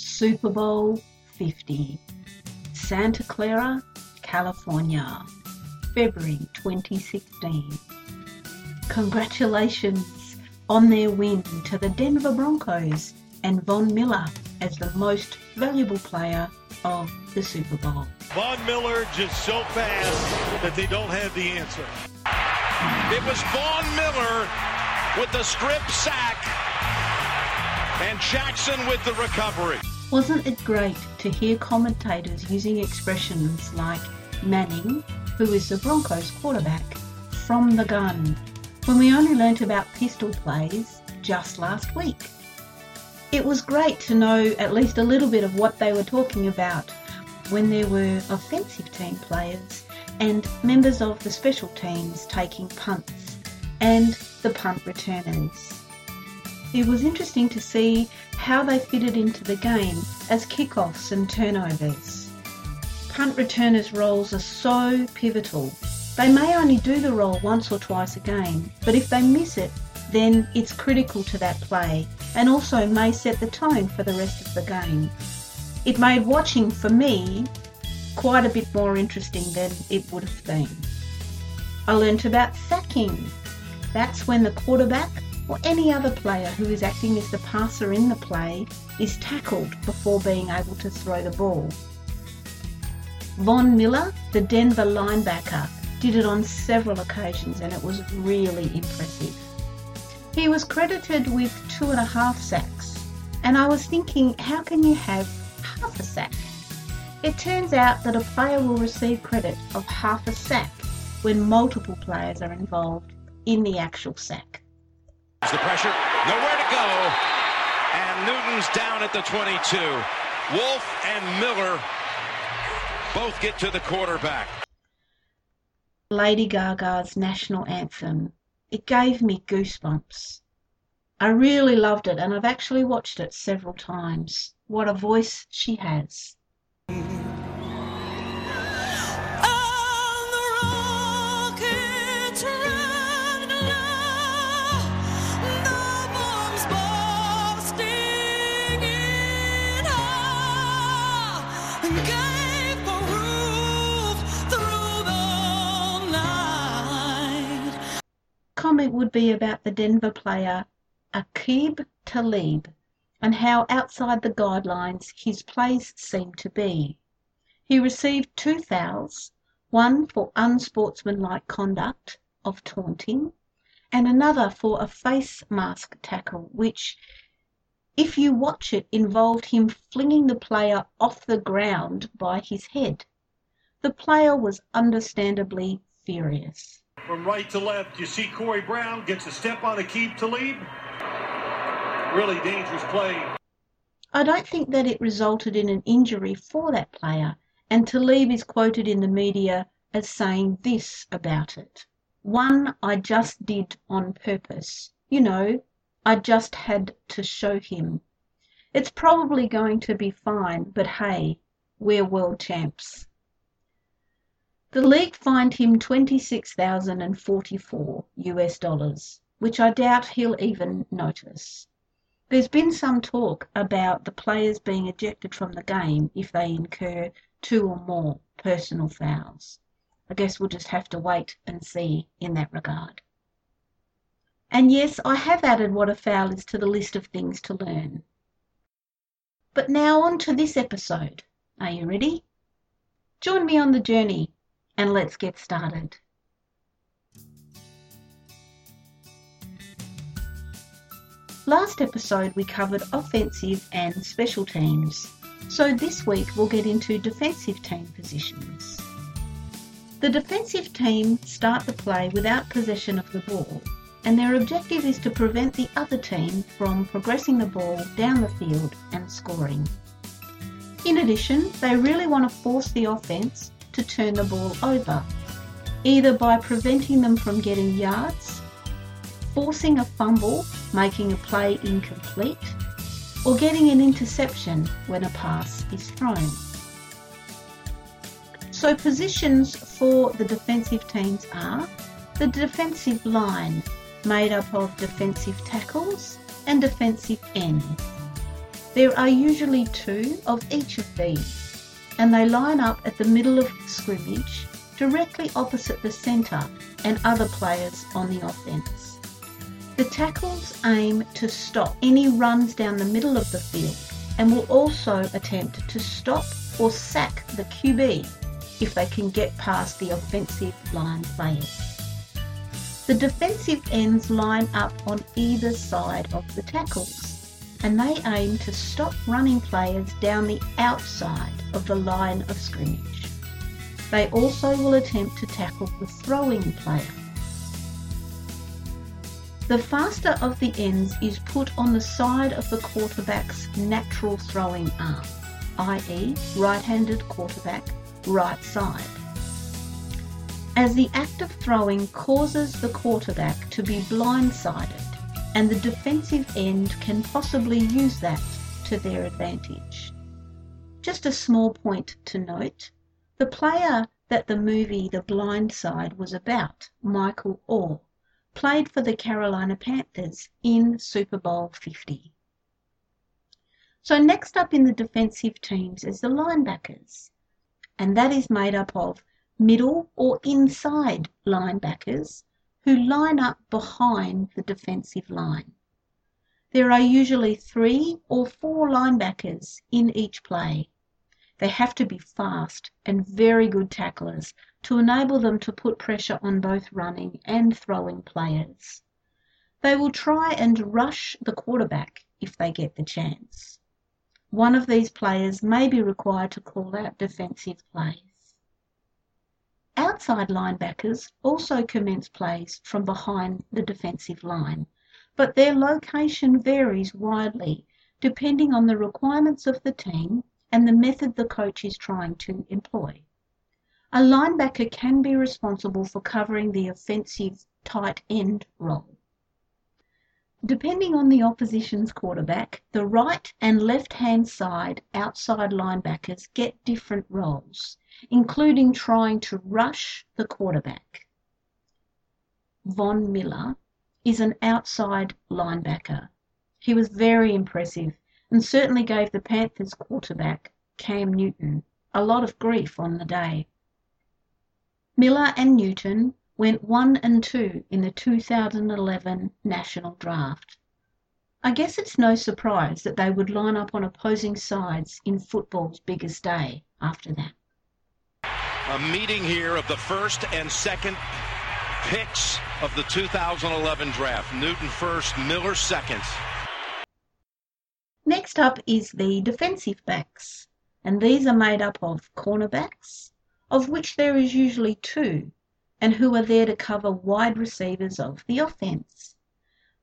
Super Bowl 50, Santa Clara, California, February 2016. Congratulations on their win to the Denver Broncos and Von Miller as the most valuable player of the Super Bowl. Von Miller just so fast that they don't have the answer. It was Von Miller with the strip sack and Jackson with the recovery. Wasn't it great to hear commentators using expressions like Manning, who is the Broncos quarterback, from the gun, when we only learnt about pistol plays just last week? It was great to know at least a little bit of what they were talking about when there were offensive team players and members of the special teams taking punts and the punt returners. It was interesting to see how they fitted into the game as kickoffs and turnovers. Punt returners' roles are so pivotal. They may only do the role once or twice a game, but if they miss it, then it's critical to that play and also may set the tone for the rest of the game. It made watching for me quite a bit more interesting than it would have been. I learnt about sacking. That's when the quarterback or any other player who is acting as the passer in the play is tackled before being able to throw the ball. Von Miller, the Denver linebacker, did it on several occasions and it was really impressive. He was credited with two and a half sacks, and I was thinking, how can you have half a sack? It turns out that a player will receive credit of half a sack when multiple players are involved in the actual sack. The pressure, nowhere to go, and Newton's down at the 22. Wolfe and Miller both get to the quarterback. Lady Gaga's national anthem. It gave me goosebumps. I really loved it and I've actually watched it several times. What a voice she has. Comment would be about the Denver player Aqib Talib and how outside the guidelines his plays seemed to be. He received two fouls, one for unsportsmanlike conduct of taunting, and another for a face mask tackle, which, if you watch it, involved him flinging the player off the ground by his head. The player was understandably furious. From right to left, you see Corey Brown gets a step on Aqib Talib. Really dangerous play. I don't think that it resulted in an injury for that player, and Talib is quoted in the media as saying this about it. One I just did on purpose. You know, I just had to show him. It's probably going to be fine, but hey, we're world champs. The league fined him 26,044 US dollars, which I doubt he'll even notice. There's been some talk about the players being ejected from the game if they incur two or more personal fouls. I guess we'll just have to wait and see in that regard. And yes, I have added what a foul is to the list of things to learn. But now on to this episode. Are you ready? Join me on the journey and let's get started. Last episode we covered offensive and special teams, so this week we'll get into defensive team positions. The defensive team start the play without possession of the ball, and their objective is to prevent the other team from progressing the ball down the field and scoring. In addition, they really want to force the offense to turn the ball over, either by preventing them from getting yards, forcing a fumble, making a play incomplete, or getting an interception when a pass is thrown. So, positions for the defensive teams are the defensive line, made up of defensive tackles and defensive ends. There are usually two of each of these, and they line up at the middle of the scrimmage, directly opposite the centre and other players on the offence. The tackles aim to stop any runs down the middle of the field and will also attempt to stop or sack the QB if they can get past the offensive line players. The defensive ends line up on either side of the tackles and they aim to stop running players down the outside of the line of scrimmage. They also will attempt to tackle the throwing player. The faster of the ends is put on the side of the quarterback's natural throwing arm, i.e. right-handed quarterback, right side. As the act of throwing causes the quarterback to be blindsided, and the defensive end can possibly use that to their advantage. Just a small point to note the player that the movie The Blind Side was about, Michael Oher, played for the Carolina Panthers in Super Bowl 50. So, next up in the defensive teams is the linebackers, and that is made up of middle or inside linebackers who line up behind the defensive line. There are usually three or four linebackers in each play. They have to be fast and very good tacklers to enable them to put pressure on both running and throwing players. They will try and rush the quarterback if they get the chance. One of these players may be required to call out defensive plays. Outside linebackers also commence plays from behind the defensive line, but their location varies widely depending on the requirements of the team and the method the coach is trying to employ. A linebacker can be responsible for covering the offensive tight end role. Depending on the opposition's quarterback, the right and left hand side outside linebackers get different roles including trying to rush the quarterback. Von Miller is an outside linebacker. He was very impressive and certainly gave the Panthers quarterback, Cam Newton, a lot of grief on the day. Miller and Newton went 1 and 2 in the 2011 National Draft. I guess it's no surprise that they would line up on opposing sides in football's biggest day after that a meeting here of the first and second picks of the 2011 draft. Newton first, Miller second. Next up is the defensive backs, and these are made up of cornerbacks, of which there is usually two, and who are there to cover wide receivers of the offense.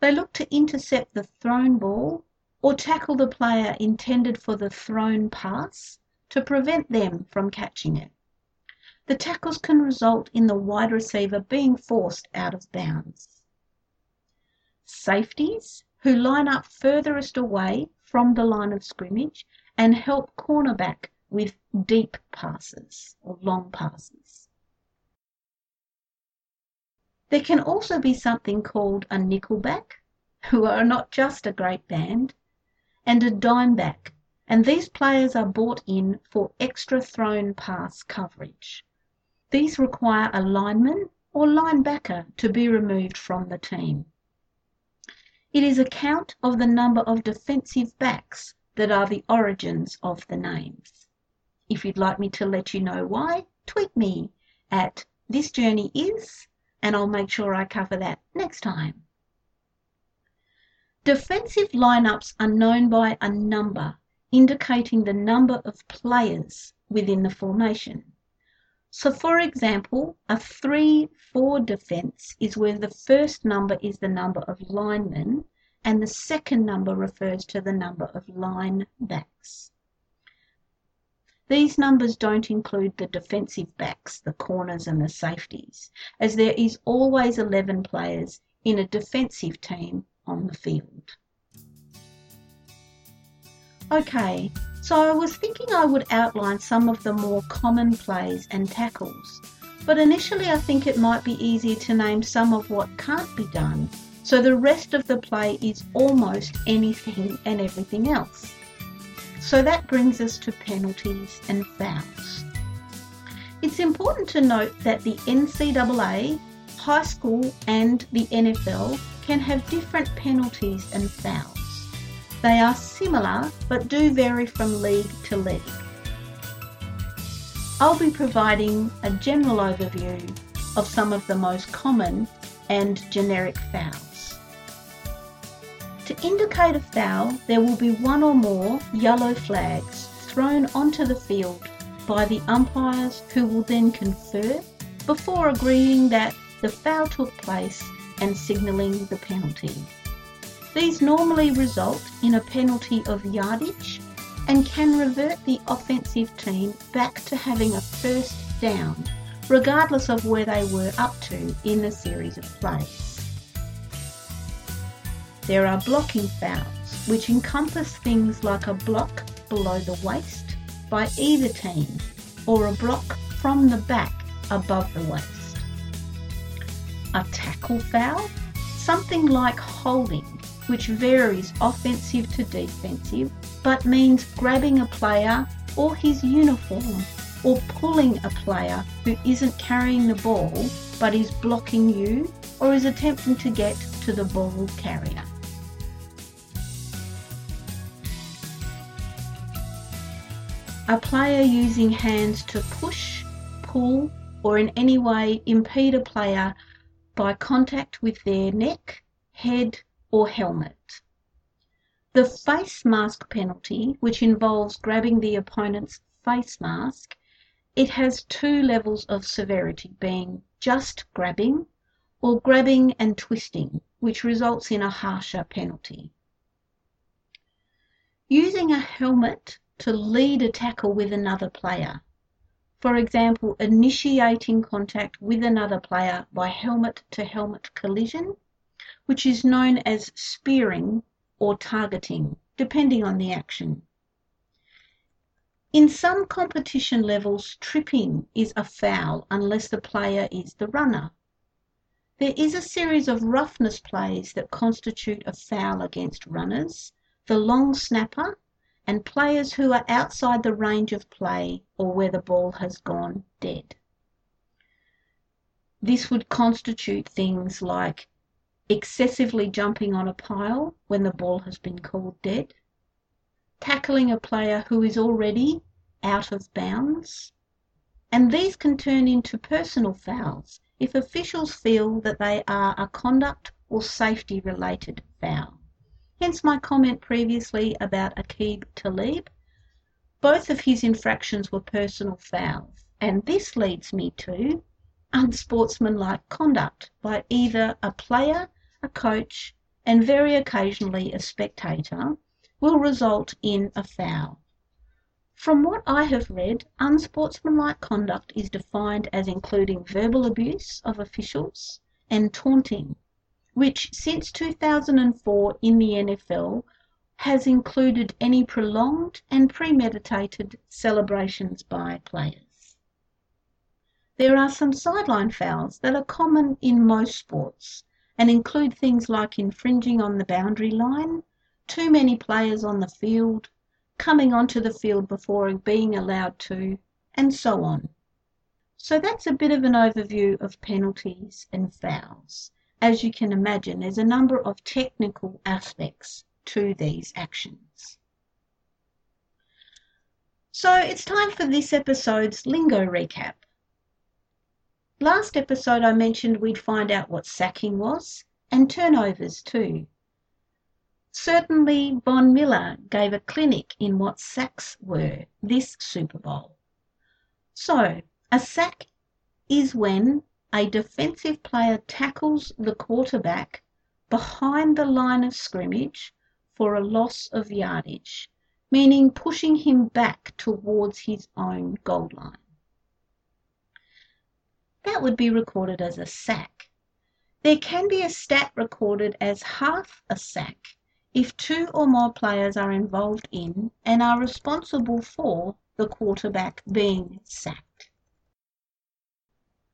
They look to intercept the thrown ball or tackle the player intended for the thrown pass to prevent them from catching it. The tackles can result in the wide receiver being forced out of bounds. Safeties, who line up furthest away from the line of scrimmage and help cornerback with deep passes or long passes. There can also be something called a nickelback, who are not just a great band, and a dimeback, and these players are brought in for extra thrown pass coverage. These require a lineman or linebacker to be removed from the team. It is a count of the number of defensive backs that are the origins of the names. If you'd like me to let you know why, tweet me at This Journey Is, and I'll make sure I cover that next time. Defensive lineups are known by a number indicating the number of players within the formation. So for example, a 3-4 defense is where the first number is the number of linemen and the second number refers to the number of line backs. These numbers don't include the defensive backs, the corners and the safeties, as there is always 11 players in a defensive team on the field. Okay, so I was thinking I would outline some of the more common plays and tackles, but initially I think it might be easier to name some of what can't be done, so the rest of the play is almost anything and everything else. So that brings us to penalties and fouls. It's important to note that the NCAA, high school, and the NFL can have different penalties and fouls. They are similar but do vary from league to league. I'll be providing a general overview of some of the most common and generic fouls. To indicate a foul, there will be one or more yellow flags thrown onto the field by the umpires who will then confer before agreeing that the foul took place and signalling the penalty. These normally result in a penalty of yardage and can revert the offensive team back to having a first down, regardless of where they were up to in the series of plays. There are blocking fouls, which encompass things like a block below the waist by either team or a block from the back above the waist. A tackle foul, something like holding, which varies offensive to defensive but means grabbing a player or his uniform or pulling a player who isn't carrying the ball but is blocking you or is attempting to get to the ball carrier. A player using hands to push, pull, or in any way impede a player by contact with their neck, head, or helmet. The face mask penalty, which involves grabbing the opponent's face mask, it has two levels of severity, being just grabbing or grabbing and twisting, which results in a harsher penalty. Using a helmet to lead a tackle with another player. For example, initiating contact with another player by helmet to helmet collision, which is known as spearing or targeting, depending on the action. In some competition levels, tripping is a foul unless the player is the runner. There is a series of roughness plays that constitute a foul against runners, the long snapper, and players who are outside the range of play or where the ball has gone dead. This would constitute things like excessively jumping on a pile when the ball has been called dead, tackling a player who is already out of bounds, and these can turn into personal fouls if officials feel that they are a conduct or safety related foul. Hence my comment previously about Aqib Talib. Both of his infractions were personal fouls, and this leads me to unsportsmanlike conduct by either a player, a coach, and very occasionally a spectator will result in a foul. From what I have read, unsportsmanlike conduct is defined as including verbal abuse of officials and taunting which since 2004 in the NFL has included any prolonged and premeditated celebrations by players. There are some sideline fouls that are common in most sports and include things like infringing on the boundary line, too many players on the field, coming onto the field before being allowed to, and so on. So that's a bit of an overview of penalties and fouls as you can imagine, there's a number of technical aspects to these actions. So it's time for this episode's lingo recap. Last episode I mentioned we'd find out what sacking was and turnovers too. Certainly Von Miller gave a clinic in what sacks were this Super Bowl. So, a sack is when a defensive player tackles the quarterback behind the line of scrimmage for a loss of yardage, meaning pushing him back towards his own goal line. That would be recorded as a sack. There can be a stat recorded as half a sack if two or more players are involved in and are responsible for the quarterback being sacked.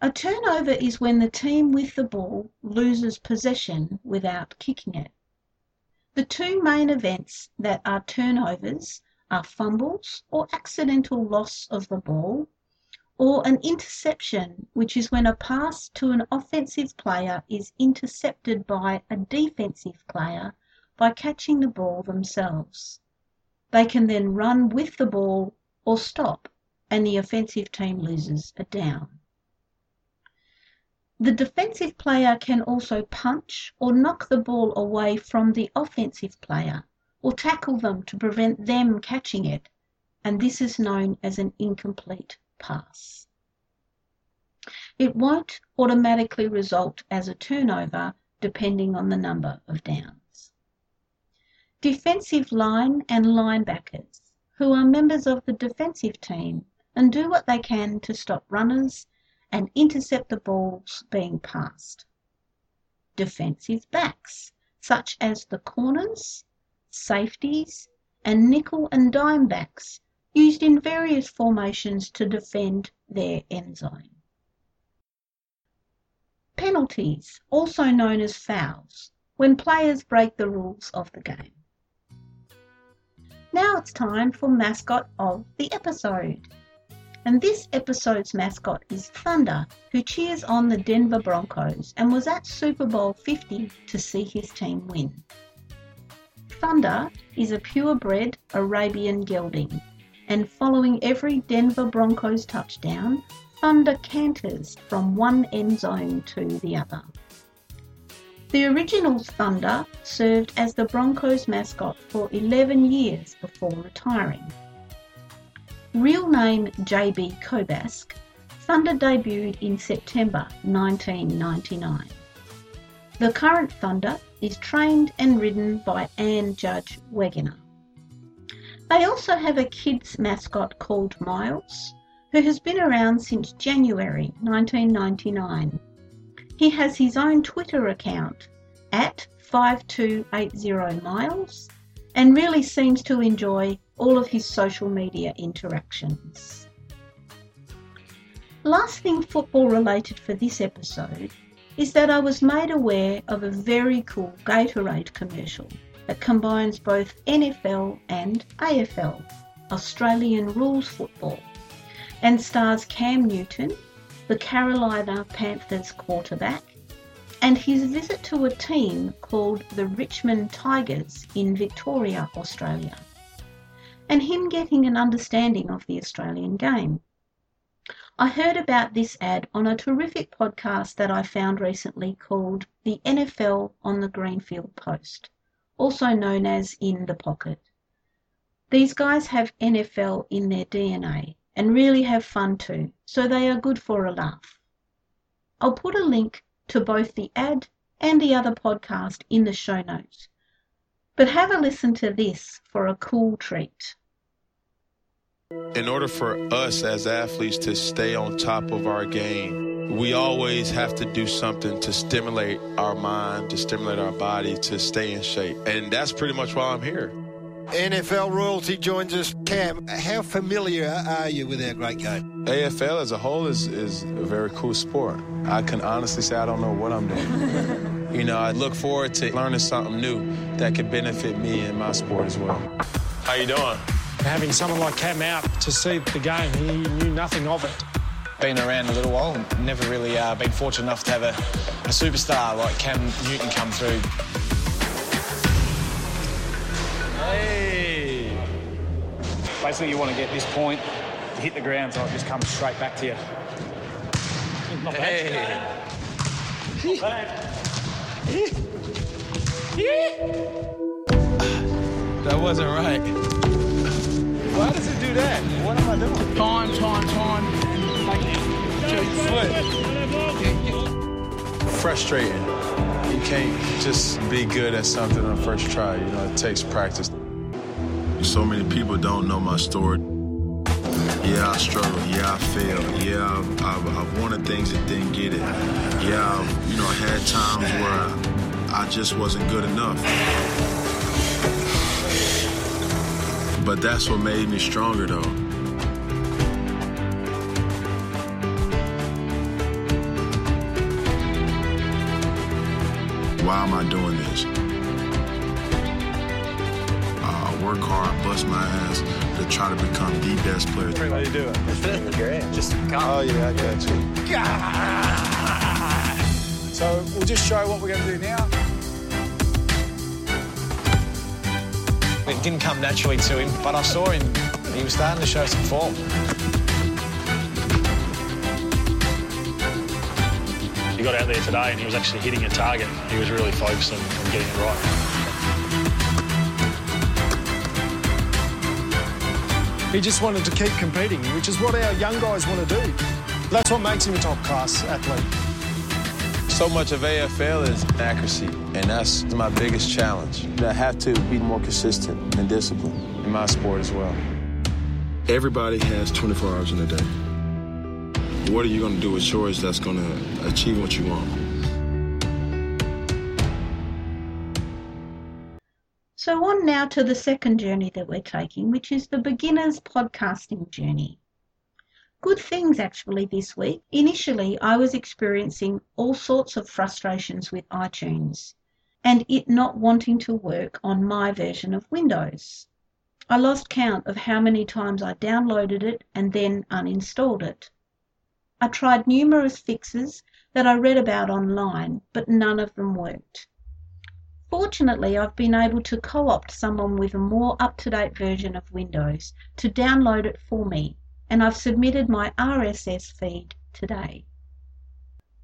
A turnover is when the team with the ball loses possession without kicking it. The two main events that are turnovers are fumbles or accidental loss of the ball, or an interception, which is when a pass to an offensive player is intercepted by a defensive player by catching the ball themselves. They can then run with the ball or stop, and the offensive team loses a down. The defensive player can also punch or knock the ball away from the offensive player or tackle them to prevent them catching it, and this is known as an incomplete pass. It won't automatically result as a turnover depending on the number of downs. Defensive line and linebackers, who are members of the defensive team and do what they can to stop runners and intercept the balls being passed. Defensive backs, such as the corners, safeties, and nickel and dime backs used in various formations to defend their end zone. Penalties, also known as fouls, when players break the rules of the game. Now it's time for mascot of the episode. And this episode's mascot is Thunder, who cheers on the Denver Broncos and was at Super Bowl 50 to see his team win. Thunder is a purebred Arabian gelding, and following every Denver Broncos touchdown, Thunder canters from one end zone to the other. The original Thunder served as the Broncos mascot for 11 years before retiring. Real name J.B. Kobask, Thunder debuted in September 1999. The current Thunder is trained and ridden by Ann Judge Wegener. They also have a kids mascot called Miles, who has been around since January 1999. He has his own Twitter account at 5280miles and really seems to enjoy all of his social media interactions. Last thing football related for this episode is that I was made aware of a very cool Gatorade commercial that combines both NFL and AFL, Australian rules football, and stars Cam Newton, the Carolina Panthers quarterback, and his visit to a team called the Richmond Tigers in Victoria, Australia, and him getting an understanding of the Australian game. I heard about this ad on a terrific podcast that I found recently called The NFL on the Greenfield Post, also known as In the Pocket. These guys have NFL in their DNA and really have fun too, so they are good for a laugh. I'll put a link to both the ad and the other podcast in the show notes. But have a listen to this for a cool treat. In order for us as athletes to stay on top of our game, we always have to do something to stimulate our mind, to stimulate our body, to stay in shape. And that's pretty much why I'm here. NFL royalty joins us. Cam, how familiar are you with our great game? AFL as a whole is, is a very cool sport. I can honestly say I don't know what I'm doing. you know, I look forward to learning something new that could benefit me in my sport as well. How you doing? Having someone like Cam out to see the game, he knew nothing of it. Been around a little while, and never really uh, been fortunate enough to have a, a superstar like Cam Newton come through. Hey! Basically, you want to get this point to hit the ground so it just comes straight back to you. Not bad. Hey! Not bad. That wasn't right. Why does it do that? What am I doing? Time, time, time, and make Frustrating. You can't just be good at something on first try. You know, it takes practice. So many people don't know my story. Yeah, I struggled. Yeah, I failed. Yeah, I've, I've, I've wanted things and didn't get it. Yeah, I've, you know, I had times where I just wasn't good enough. But that's what made me stronger, though. Why am I doing this? Uh, work hard, bust my ass to try to become the best player. How do you doing? it? Just come. Oh, yeah, I got you. So we'll just show what we're going to do now. It didn't come naturally to him, but I saw him. He was starting to show some form. He got out there today and he was actually hitting a target. He was really focused on, on getting it right. He just wanted to keep competing, which is what our young guys want to do. That's what makes him a top class athlete. So much of AFL is accuracy, and that's my biggest challenge. I have to be more consistent and disciplined in my sport as well. Everybody has 24 hours in a day. What are you going to do with yours that's going to achieve what you want? So, on now to the second journey that we're taking, which is the beginner's podcasting journey. Good things actually this week. Initially, I was experiencing all sorts of frustrations with iTunes and it not wanting to work on my version of Windows. I lost count of how many times I downloaded it and then uninstalled it. I tried numerous fixes that I read about online, but none of them worked. Fortunately, I've been able to co opt someone with a more up to date version of Windows to download it for me, and I've submitted my RSS feed today.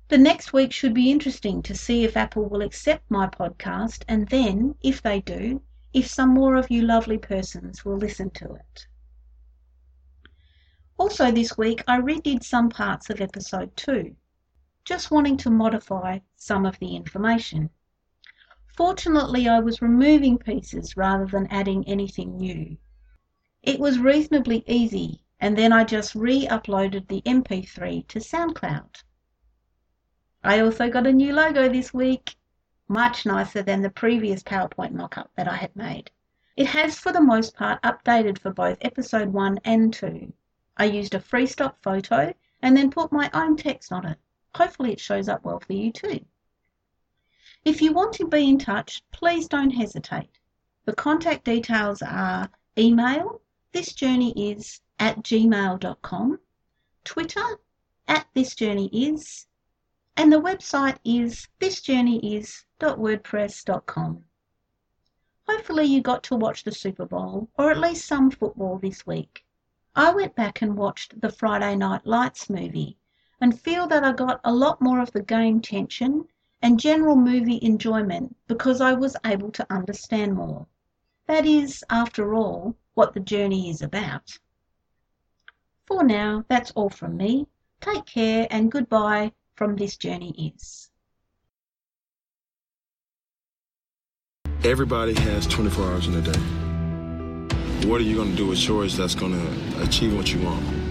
The next week should be interesting to see if Apple will accept my podcast, and then, if they do, if some more of you lovely persons will listen to it. Also, this week I redid some parts of episode 2, just wanting to modify some of the information. Fortunately, I was removing pieces rather than adding anything new. It was reasonably easy, and then I just re uploaded the MP3 to SoundCloud. I also got a new logo this week, much nicer than the previous PowerPoint mockup that I had made. It has, for the most part, updated for both episode 1 and 2. I used a free stock photo and then put my own text on it. Hopefully, it shows up well for you too. If you want to be in touch, please don't hesitate. The contact details are email, thisjourneyis at gmail.com, Twitter at thisjourneyis, and the website is thisjourneyis.wordpress.com. Hopefully you got to watch the Super Bowl or at least some football this week. I went back and watched the Friday Night Lights movie and feel that I got a lot more of the game tension and general movie enjoyment because I was able to understand more. That is, after all, what the journey is about. For now, that's all from me. Take care and goodbye from This Journey Is. Everybody has 24 hours in a day. What are you going to do with yours that's going to achieve what you want?